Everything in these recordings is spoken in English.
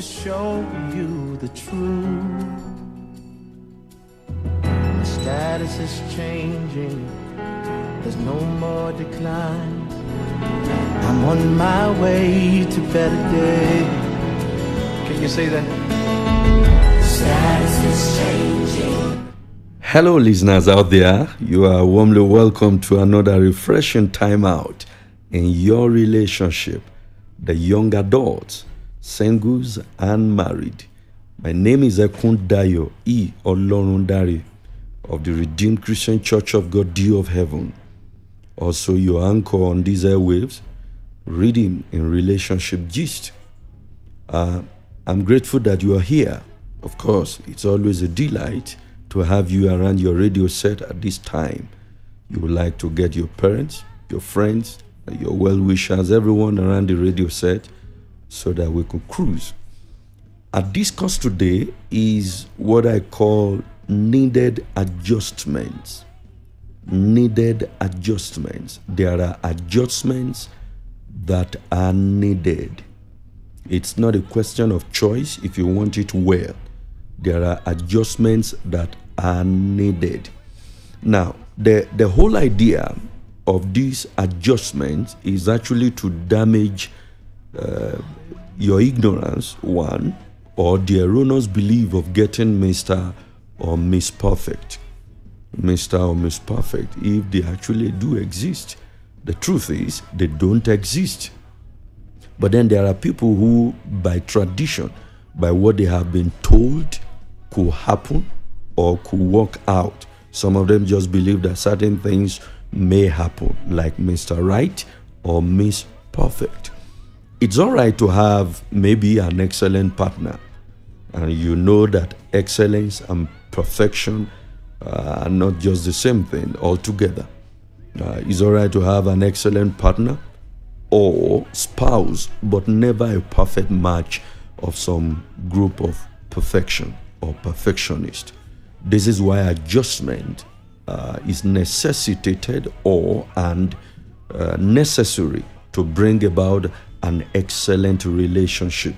to show you the truth. My status is changing, there's no more decline. I'm on my way to better days. Can you say that? Status is changing. Hello, listeners out there. You are warmly welcome to another refreshing time out in your relationship, the young adults, singles, and married. My name is Ekundayo E. Olorundari of the Redeemed Christian Church of God, Dew of Heaven. Also, your anchor on these airwaves, reading in relationship gist. Uh, I'm grateful that you are here. Of course, it's always a delight to have you around your radio set at this time. You would like to get your parents, your friends, your well wishers, everyone around the radio set so that we could cruise. Our discourse today is what I call needed adjustments. Needed adjustments. There are adjustments that are needed. It's not a question of choice if you want it well. There are adjustments that are needed. Now, the, the whole idea of these adjustments is actually to damage uh, your ignorance, one, or the erroneous belief of getting Mr. or Miss Perfect. Mr. or Miss Perfect, if they actually do exist. The truth is, they don't exist. But then there are people who, by tradition, by what they have been told could happen or could work out, some of them just believe that certain things may happen, like Mr. Right or Miss Perfect. It's all right to have maybe an excellent partner, and you know that excellence and perfection uh, are not just the same thing altogether. Uh, it's all right to have an excellent partner or spouse, but never a perfect match of some group of perfection or perfectionist. This is why adjustment uh, is necessitated or and uh, necessary to bring about an excellent relationship.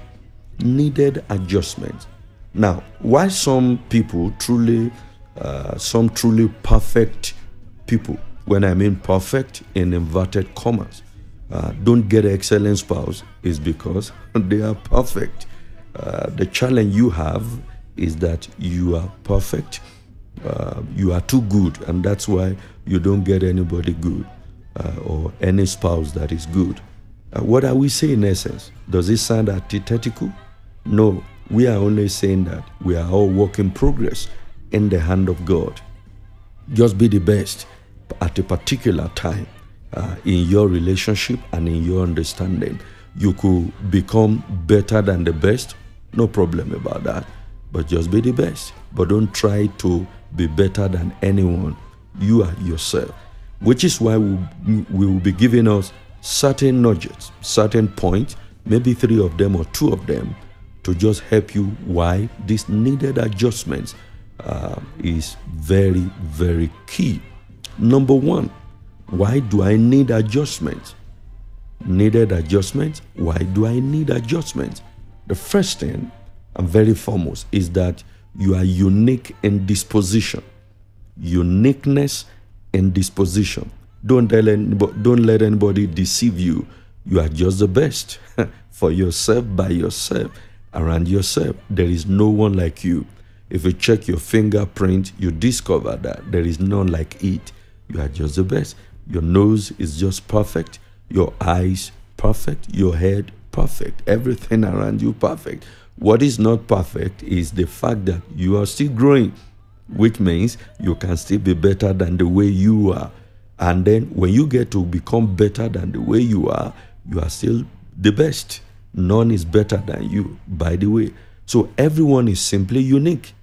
Needed adjustment. Now, why some people truly, uh, some truly perfect people, when I mean perfect in inverted commas, uh, don't get an excellent spouse is because they are perfect. Uh, the challenge you have is that you are perfect, uh, you are too good, and that's why you don't get anybody good uh, or any spouse that is good. Uh, what are we saying in essence? Does it sound antithetical? No, we are only saying that we are all work in progress in the hand of God. Just be the best at a particular time uh, in your relationship and in your understanding. You could become better than the best, no problem about that. But just be the best. But don't try to be better than anyone. You are yourself, which is why we, we will be giving us certain nudges, certain points, maybe three of them or two of them, to just help you why this needed adjustments uh, is very, very key. Number one, why do I need adjustments? Needed adjustments? Why do I need adjustments? The first thing, and very foremost, is that you are unique in disposition. Uniqueness in disposition. Don't, tell anybody, don't let anybody deceive you. You are just the best for yourself, by yourself, around yourself. There is no one like you. If you check your fingerprint, you discover that there is none like it. You are just the best. Your nose is just perfect. Your eyes perfect. Your head perfect. Everything around you perfect. What is not perfect is the fact that you are still growing, which means you can still be better than the way you are. And then when you get to become better than the way you are, you are still the best. None is better than you, by the way. So everyone is simply unique.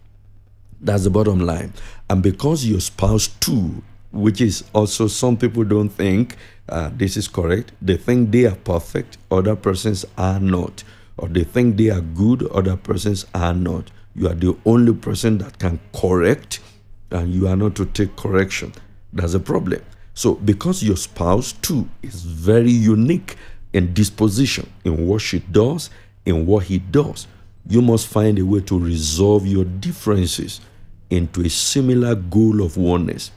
That's the bottom line. And because your spouse too, which is also some people don't think uh, this is correct, they think they are perfect, other persons are not. Or they think they are good, other persons are not. You are the only person that can correct, and you are not to take correction. That's a problem. So, because your spouse too is very unique in disposition, in what she does, in what he does, You must find a way to resolve your differences into a similar goal of oneness.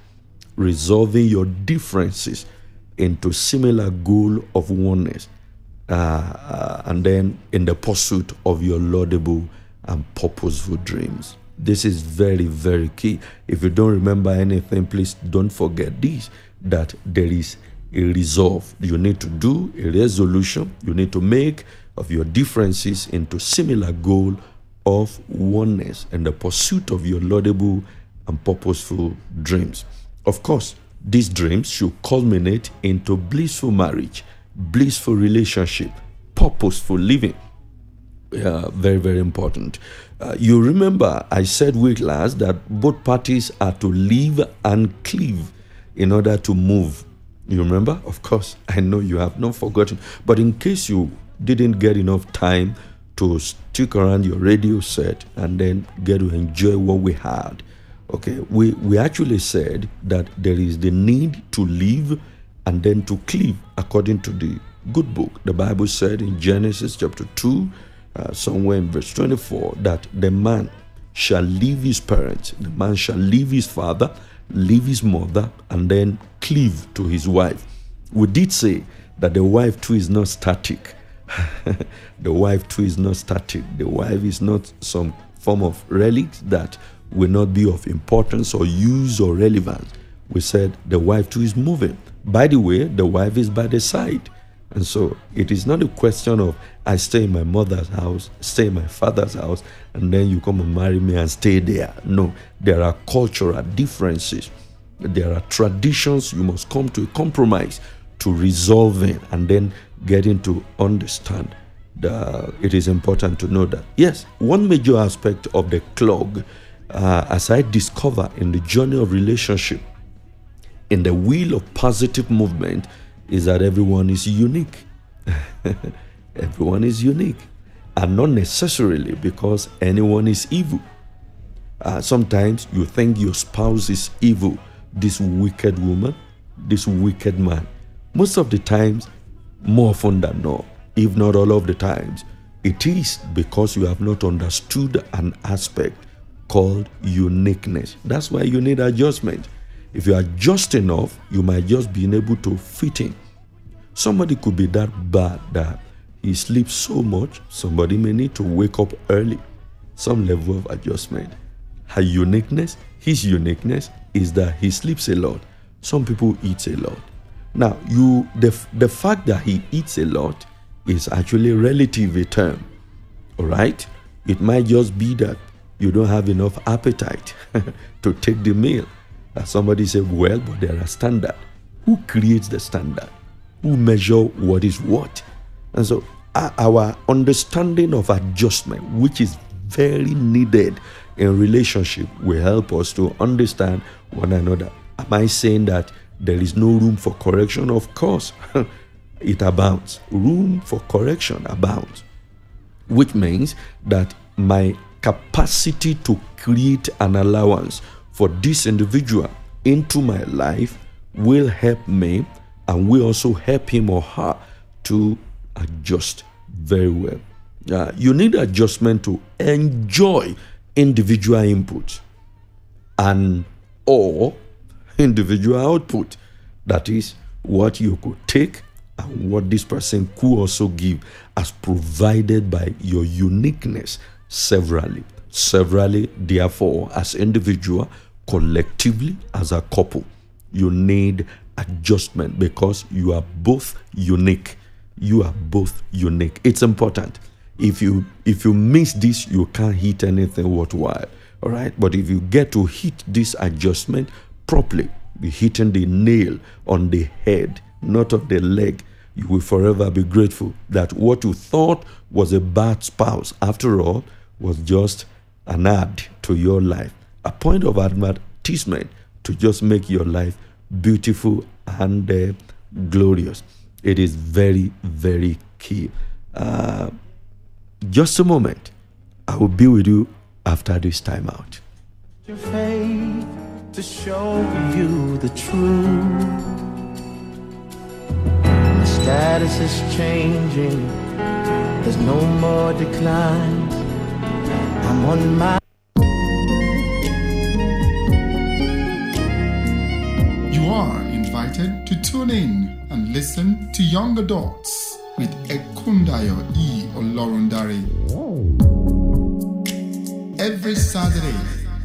Resolving your differences into similar goal of oneness. Uh, and then in the pursuit of your laudable and purposeful dreams. This is very, very key. If you don't remember anything, please don't forget this that there is a resolve you need to do, a resolution you need to make of your differences into similar goal of oneness and the pursuit of your laudable and purposeful dreams. Of course, these dreams should culminate into blissful marriage, blissful relationship, purposeful living. Yeah, very, very important. Uh, you remember I said week last that both parties are to live and cleave in order to move. You remember? Of course, I know you have not forgotten. But in case you didn't get enough time to stick around your radio set and then get to enjoy what we had, okay, we, we actually said that there is the need to live and then to cleave according to the good book. The Bible said in Genesis chapter 2, uh, somewhere in verse 24, that the man shall leave his parents, the man shall leave his father, leave his mother, and then cleave to his wife. We did say that the wife too is not static. the wife too is not static. The wife is not some form of relic that will not be of importance or use or relevance. We said the wife too is moving. By the way, the wife is by the side. And so it is not a question of I stay in my mother's house, stay in my father's house, and then you come and marry me and stay there. No, there are cultural differences. There are traditions you must come to a compromise to resolve it and then getting to understand. The, it is important to know that yes, one major aspect of the clog, uh, as I discover in the journey of relationship, in the wheel of positive movement, is that everyone is unique. everyone is unique. And not necessarily because anyone is evil. Uh, sometimes you think your spouse is evil, this wicked woman, this wicked man. Most of the times, more often than not, if not all of the times, it is because you have not understood an aspect called uniqueness. That's why you need adjustment. If you are just enough, you might just be able to fit in. Somebody could be that bad that he sleeps so much, somebody may need to wake up early. Some level of adjustment. Her uniqueness, his uniqueness is that he sleeps a lot. Some people eat a lot. Now, you the, the fact that he eats a lot is actually a relative term. All right? It might just be that you don't have enough appetite to take the meal. As somebody said, well, but there are standards. Who creates the standard? Who measure what is what? And so our understanding of adjustment, which is very needed in relationship, will help us to understand one another. Am I saying that there is no room for correction? Of course, it abounds. Room for correction abounds, which means that my capacity to create an allowance for this individual into my life will help me and will also help him or her to adjust very well. Uh, you need adjustment to enjoy individual input and or individual output. That is what you could take and what this person could also give as provided by your uniqueness severally. Severally, therefore, as individual, collectively, as a couple, you need adjustment because you are both unique. You are both unique. It's important. If you if you miss this, you can't hit anything worthwhile. All right. But if you get to hit this adjustment properly, be hitting the nail on the head, not of the leg, you will forever be grateful that what you thought was a bad spouse, after all, was just an add to your life, a point of advertisement to just make your life beautiful and uh, glorious. It is very, very key. Uh, just a moment. I will be with you after this time out. Your faith to show you the truth. The status is changing. There's no more decline. I'm on my in and listen to Young Adults with Ekundayo E. Olorundare every Saturday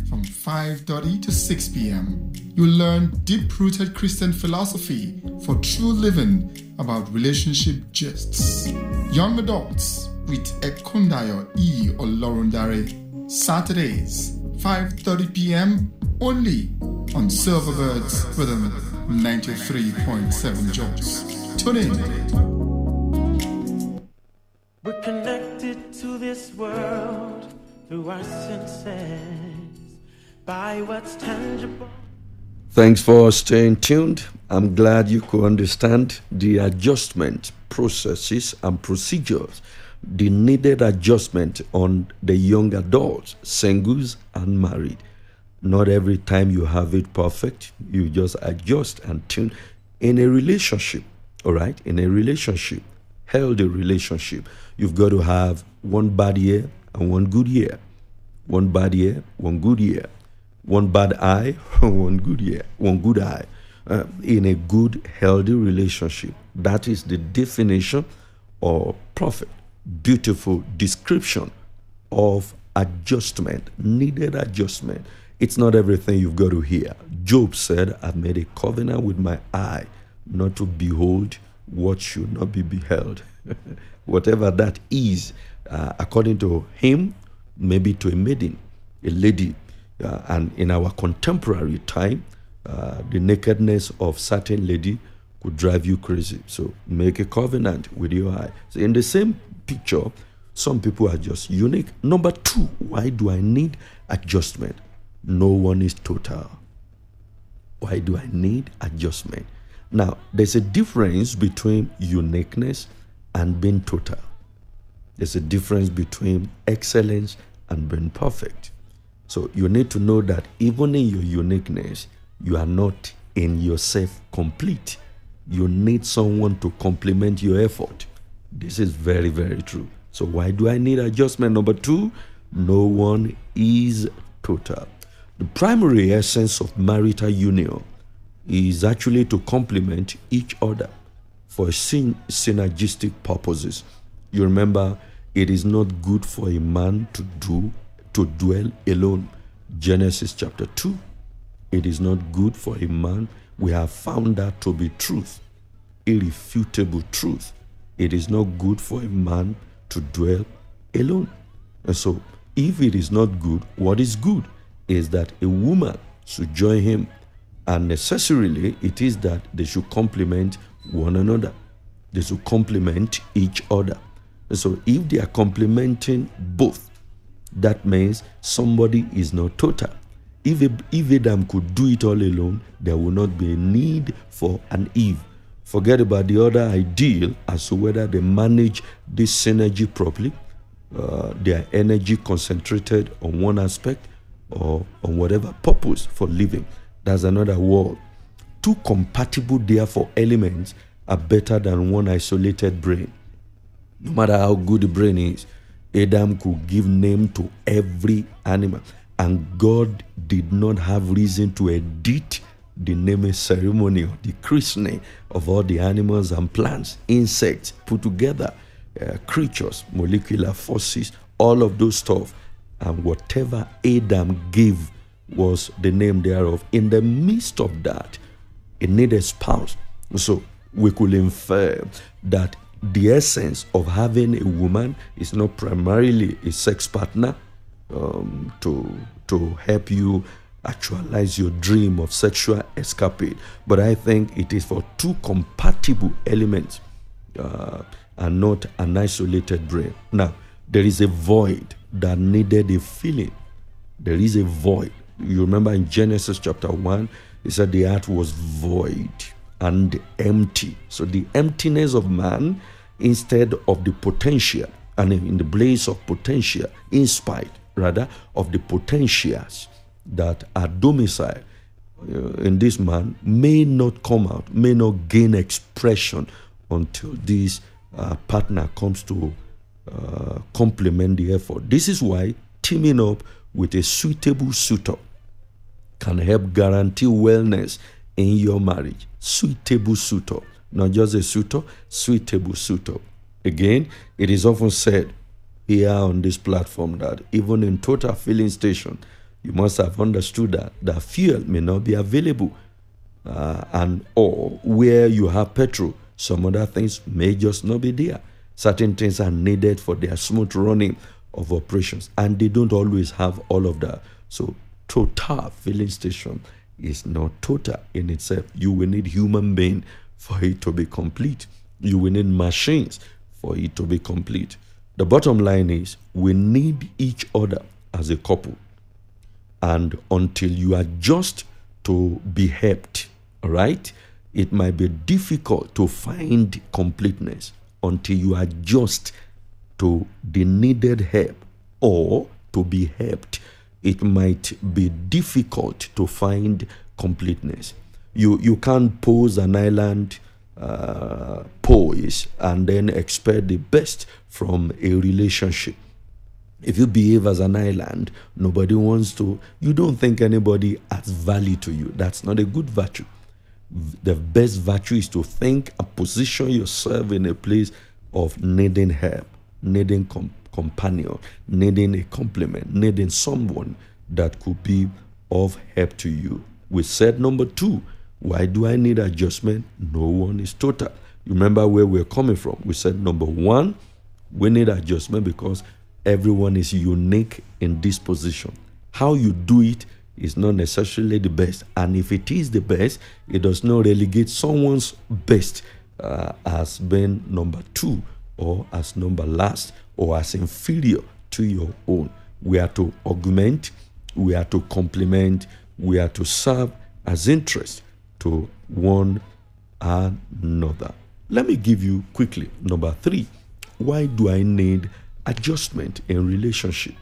from 5.30 to 6 p.m. You'll learn deep-rooted Christian philosophy for true living about relationship gists. Young Adults with Ekundayo E. Olorundare Saturdays, 5.30 p.m. only on Silverbirds Rhythm 93.7 Jos. Tune in. We're connected to this world through our senses by what's tangible. Thanks for staying tuned. I'm glad you could understand the adjustment processes and procedures, the needed adjustment on the young adults, singles, and married. Not every time you have it perfect, you just adjust and tune. In a relationship, all right, in a relationship, healthy relationship, you've got to have one bad year and one good year. One bad year, one good year. One bad eye, one good year, one good eye. Uh, in a good, healthy relationship. That is the definition or perfect, beautiful description of adjustment, needed adjustment. It's not everything you've got to hear. Job said, I've made a covenant with my eye not to behold what should not be beheld. Whatever that is, uh, according to him, maybe to a maiden, a lady. Uh, and in our contemporary time, uh, the nakedness of certain lady could drive you crazy. So make a covenant with your eye. So in the same picture, some people are just unique. Number two, why do I need adjustment? No one is total. Why do I need adjustment? Now, there's a difference between uniqueness and being total. There's a difference between excellence and being perfect. So you need to know that even in your uniqueness, you are not in yourself complete. You need someone to complement your effort. This is very, very true. So, why do I need adjustment? Number two, no one is total. The primary essence of marital union is actually to complement each other for syn- synergistic purposes. You remember, it is not good for a man to do to dwell alone. Genesis chapter 2. It is not good for a man. We have found that to be truth, irrefutable truth. It is not good for a man to dwell alone. And so, if it is not good, what is good is that a woman should join him, and necessarily it is that they should complement one another. They should complement each other. And so, if they are complementing both, that means somebody is not total. If, a, if Adam could do it all alone, there will not be a need for an Eve. Forget about the other ideal as to whether they manage this synergy properly, uh, their energy concentrated on one aspect or on whatever purpose for living. That's another world. Two compatible, therefore, elements are better than one isolated brain. No matter how good the brain is, Adam could give name to every animal, and God did not have reason to edit the naming ceremony or the christening of all the animals and plants, insects put together, uh, creatures, molecular forces, all of those stuff, and whatever Adam gave was the name thereof. In the midst of that, it needed a spouse. So we could infer that the essence of having a woman is not primarily a sex partner um, to to help you actualize your dream of sexual escapade, but I think it is for two compatible elements uh, and not an isolated brain. Now, there is a void that needed a filling. There is a void. You remember in Genesis chapter 1, it said the earth was void and empty. So the emptiness of man instead of the potential, and in the place of potential, in spite rather of the potentials that are domiciled uh, in this man, may not come out, may not gain expression until this uh, partner comes to uh, complement the effort. This is why teaming up with a suitable suitor can help guarantee wellness in your marriage. Suitable suitor, not just a suitor, suitable suitor. Again, it is often said here on this platform that even in total filling station, you must have understood that that fuel may not be available, uh, and or where you have petrol, some other things may just not be there. Certain things are needed for their smooth running of operations, and they don't always have all of that. So, total filling station is not total in itself. You will need human being for it to be complete. You will need machines for it to be complete. The bottom line is we need each other as a couple. And until you adjust to be helped, right, it might be difficult to find completeness until you adjust to the needed help or to be helped. It might be difficult to find completeness. You, you can't pose an island uh, poise and then expect the best from a relationship. If you behave as an island, nobody wants to, you don't think anybody adds value to you. That's not a good virtue. The best virtue is to think and position yourself in a place of needing help, needing com- companion, needing a compliment, needing someone that could be of help to you. We said number two, why do I need adjustment? No one is total. Remember where we're coming from. We said number one, we need adjustment because everyone is unique in this position. How you do it is not necessarily the best. And if it is the best, it does not relegate someone's best uh, as being number two or as number last or as inferior to your own. We are to augment, we are to complement, we are to serve as interest to one another. Let me give you quickly number three. Why do I need adjustment in relationship?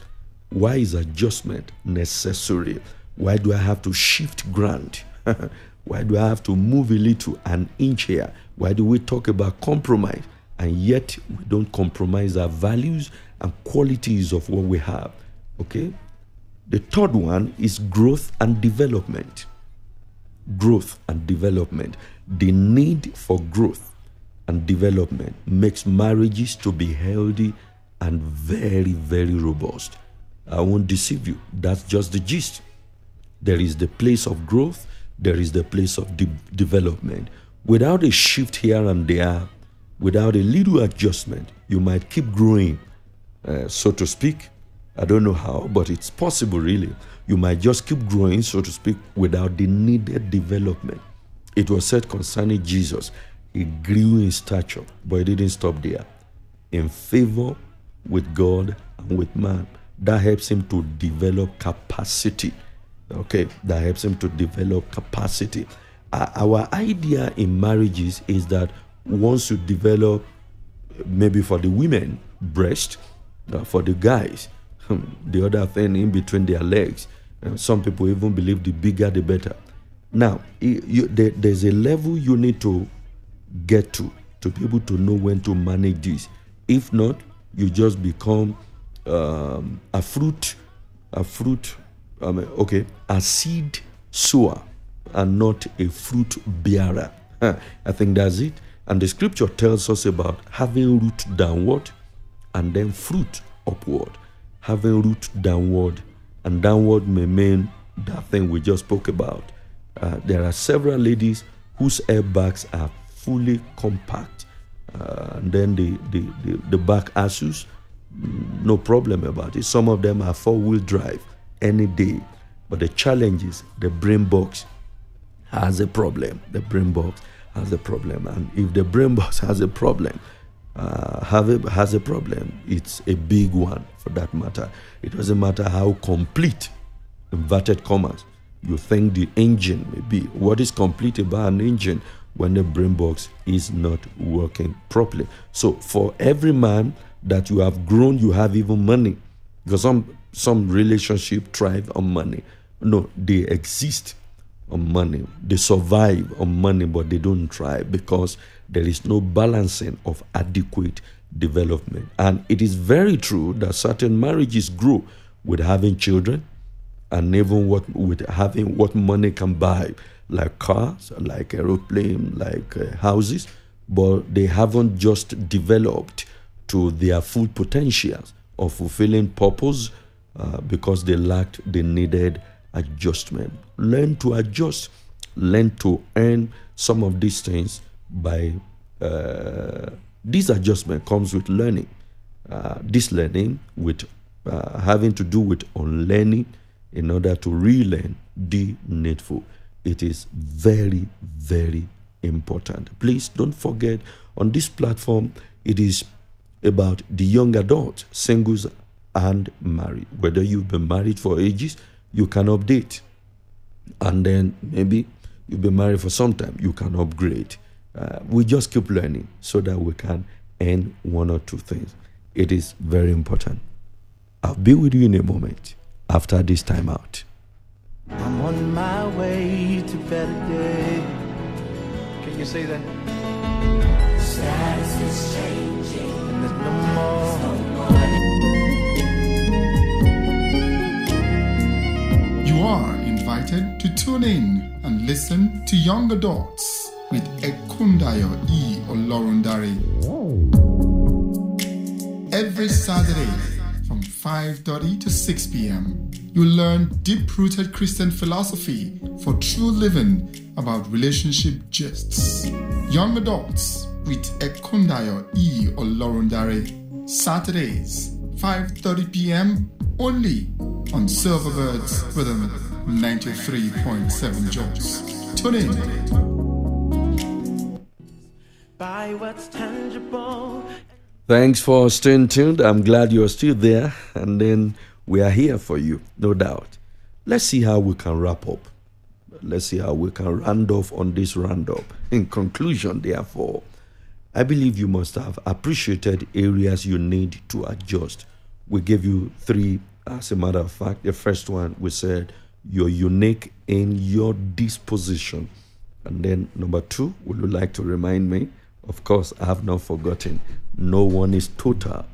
Why is adjustment necessary? Why do I have to shift ground? Why do I have to move a little an inch here? Why do we talk about compromise and yet we don't compromise our values and qualities of what we have? Okay? The third one is growth and development growth and development. The need for growth and development makes marriages to be healthy and very, very robust. I won't deceive you. That's just the gist. There is the place of growth, there is the place of de- development. Without a shift here and there, without a little adjustment, you might keep growing, uh, so to speak. I don't know how, but it's possible, really you might just keep growing, so to speak, without the needed development. It was said concerning Jesus, he grew in stature, but he didn't stop there. In favor with God and with man, that helps him to develop capacity. Okay, that helps him to develop capacity. Uh, our idea in marriages is that once you develop, maybe for the women, breast, uh, for the guys, the other thing in between their legs, some people even believe the bigger the better. Now, you, there, there's a level you need to get to to be able to know when to manage this. If not, you just become um, a fruit, a fruit, um, okay, a seed sower and not a fruit bearer. I think that's it. And the scripture tells us about having root downward and then fruit upward. Having root downward and downward may mean that thing we just spoke about. Uh, there are several ladies whose airbags are fully compact, uh, and then the, the, the, the back ASUS, no problem about it. Some of them are four wheel drive any day, but the challenge is the brain box has a problem. The brain box has a problem, and if the brain box has a problem, uh, have a, has a problem, it's a big one for that matter. It doesn't matter how complete, inverted commas, you think the engine may be. What is complete about an engine when the brain box is not working properly? So, for every man that you have grown, you have even money. Because some some relationship thrive on money. No, they exist on money. They survive on money, but they don't thrive because there is no balancing of adequate development. And it is very true that certain marriages grow with having children and even what with having what money can buy, like cars, like aeroplane, like uh, houses, but they haven't just developed to their full potentials of fulfilling purpose uh, because they lacked the needed adjustment. Learn to adjust. Learn to earn some of these things by uh, this adjustment comes with learning. Uh, this learning with uh, having to do with unlearning in order to relearn the needful. It is very, very important. Please don't forget on this platform, it is about the young adults, singles and married. Whether you've been married for ages, you can update. And then maybe you've been married for some time, you can upgrade. Uh, we just keep learning so that we can end one or two things. It is very important. I'll be with you in a moment after this time out. I'm on my way to better day. Can you say that? Status is changing. And there's no more. Tune in and listen to Young Adults with Ekundayo E. Olorundare. Every Saturday from 5.30 to 6 p.m. You'll learn deep-rooted Christian philosophy for true living about relationship gists. Young Adults with Ekundayo E. Olorundare. Saturdays, 5.30 p.m. only on Silverbirds Rhythm 93.7 Jos. Tune in. By what's tangible. Thanks for staying tuned. I'm glad you're still there. And then we are here for you, no doubt. Let's see how we can wrap up. Let's see how we can round off on this roundup. In conclusion, therefore, I believe you must have appreciated areas you need to adjust. We gave you three, as a matter of fact. The first one, we said you're unique in your disposition. And then number two, would you like to remind me? Of course, I have not forgotten. No one is total,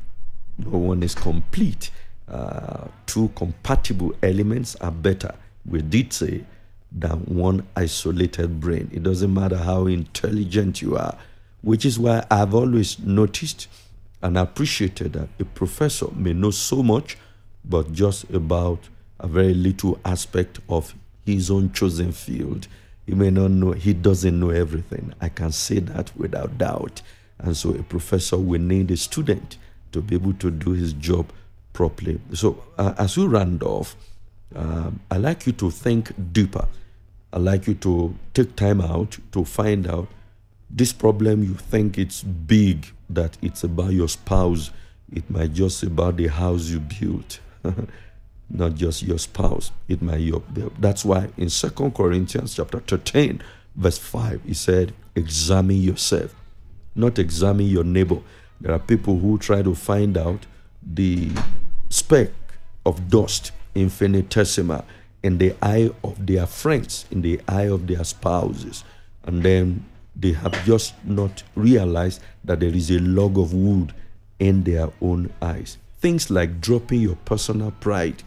no one is complete. Uh, two compatible elements are better, we did say, than one isolated brain. It doesn't matter how intelligent you are, which is why I've always noticed and appreciated that a professor may know so much, but just about a very little aspect of his own chosen field. He may not know, he doesn't know everything. I can say that without doubt. And so a professor will need a student to be able to do his job properly. So uh, as we round off, um, I like you to think deeper. I like you to take time out to find out this problem you think it's big, that it's about your spouse. It might just be about the house you built. not just your spouse. It might your that's why in Second Corinthians chapter 13, verse 5, he said, examine yourself, not examine your neighbor. There are people who try to find out the speck of dust, infinitesimal, in the eye of their friends, in the eye of their spouses. And then they have just not realized that there is a log of wood in their own eyes. Things like dropping your personal pride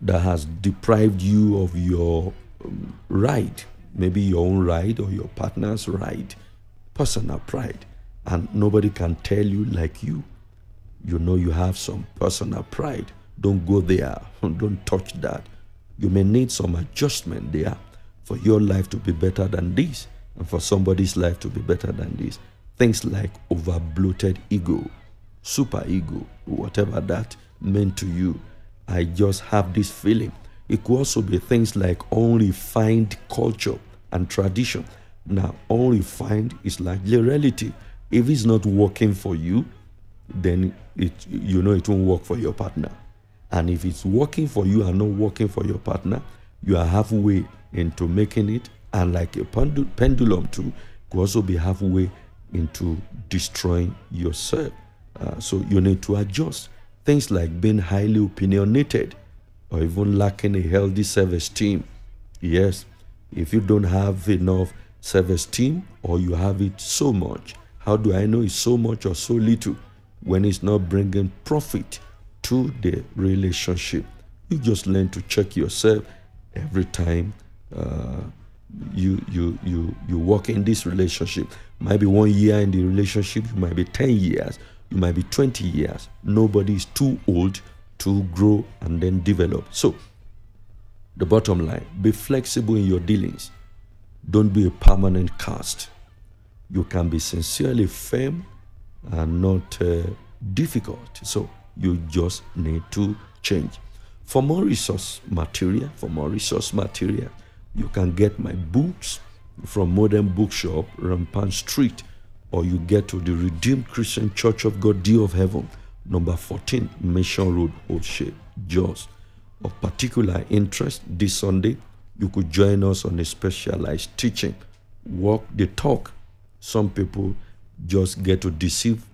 that has deprived you of your um, right, maybe your own right or your partner's right, personal pride. And nobody can tell you like you. You know you have some personal pride. Don't go there. Don't touch that. You may need some adjustment there for your life to be better than this and for somebody's life to be better than this. Things like over bloated ego, super ego, whatever that meant to you I just have this feeling. It could also be things like unrefined culture and tradition. Now, unrefined is largely relative. If it's not working for you, then it you know it won't work for your partner. And if it's working for you and not working for your partner, you are halfway into making it. And like a pendulum too, could also be halfway into destroying yourself. Uh, so you need to adjust. Things like being highly opinionated or even lacking a healthy self esteem. Yes, if you don't have enough self esteem or you have it so much, how do I know it's so much or so little when it's not bringing profit to the relationship. You just learn to check yourself every time uh, you you you you work in this relationship. Might be one year in the relationship, you might be 10 years, you might be 20 years. Nobody is too old to grow and then develop. So the bottom line, be flexible in your dealings. Don't be a permanent cast. You can be sincerely firm and not uh, difficult. So you just need to change. For more resource material, for more resource material, you can get my books from Modern Bookshop, Rwang Pam Street, or you get to the Redeemed Christian Church of God, Dew of Heaven, number 14, Mission Road, Old Shape, Jos. Of particular interest this Sunday, you could join us on a specialized teaching. Walk the talk. Some people just get to deceive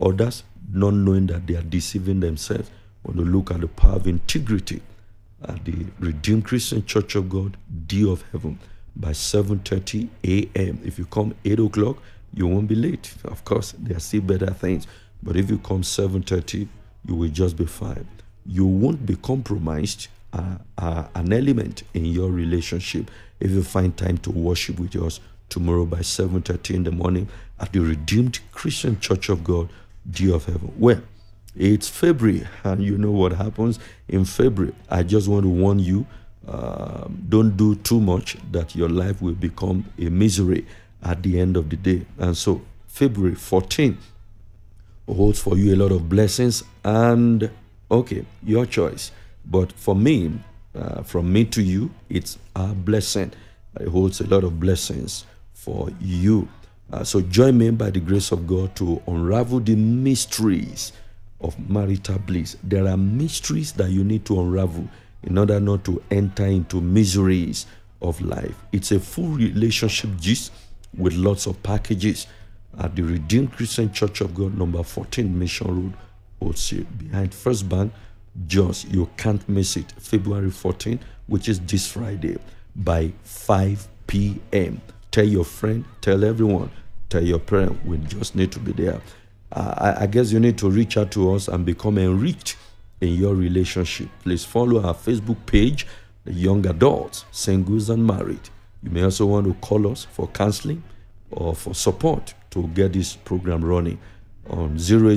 others, not knowing that they are deceiving themselves. When you look at the power of integrity at the Redeemed Christian Church of God, Dew of Heaven, by 7:30 a.m. If you come 8 o'clock, you won't be late. Of course, there are still better things. But if you come 7:30, you will just be fine. You won't be compromised uh, uh, an element in your relationship if you find time to worship with us tomorrow by 7:30 in the morning at the Redeemed Christian Church of God, Dew of Heaven. Well, it's February, and you know what happens in February. I just want to warn you uh, don't do too much that your life will become a misery at the end of the day. And so, February 14 holds for you a lot of blessings, and okay, your choice. But for me, uh, from me to you, it's a blessing. It holds a lot of blessings for you. Uh, so join me by the grace of God to unravel the mysteries of marital bliss. There are mysteries that you need to unravel in order not to enter into miseries of life. It's a full relationship gist with lots of packages at the Redeemed Christian Church of God, number 14 Mission Road, Otsy, behind First Bank, Just You can't miss it. February 14, which is this Friday, by 5 p.m. Tell your friend, tell everyone, tell your parent. We just need to be there. I, I guess you need to reach out to us and become enriched in your relationship. Please follow our Facebook page, The Young Adults, Singles and Married. You may also want to call us for counseling or for support to get this program running on 00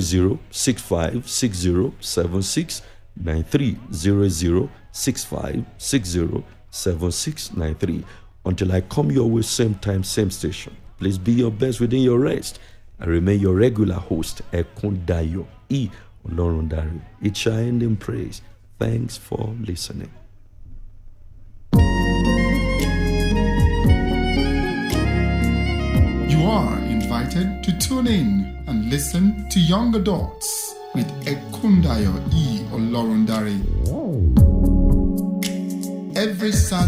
0065607693 Until I come your way, same time, same station. Please be your best within your rest and remain your regular host, Ekundayo E. Olorundari. It shall end in praise. Thanks for listening. Invited to tune in and listen to Young Adults with Ekundayo E. Olorundari. Every Saturday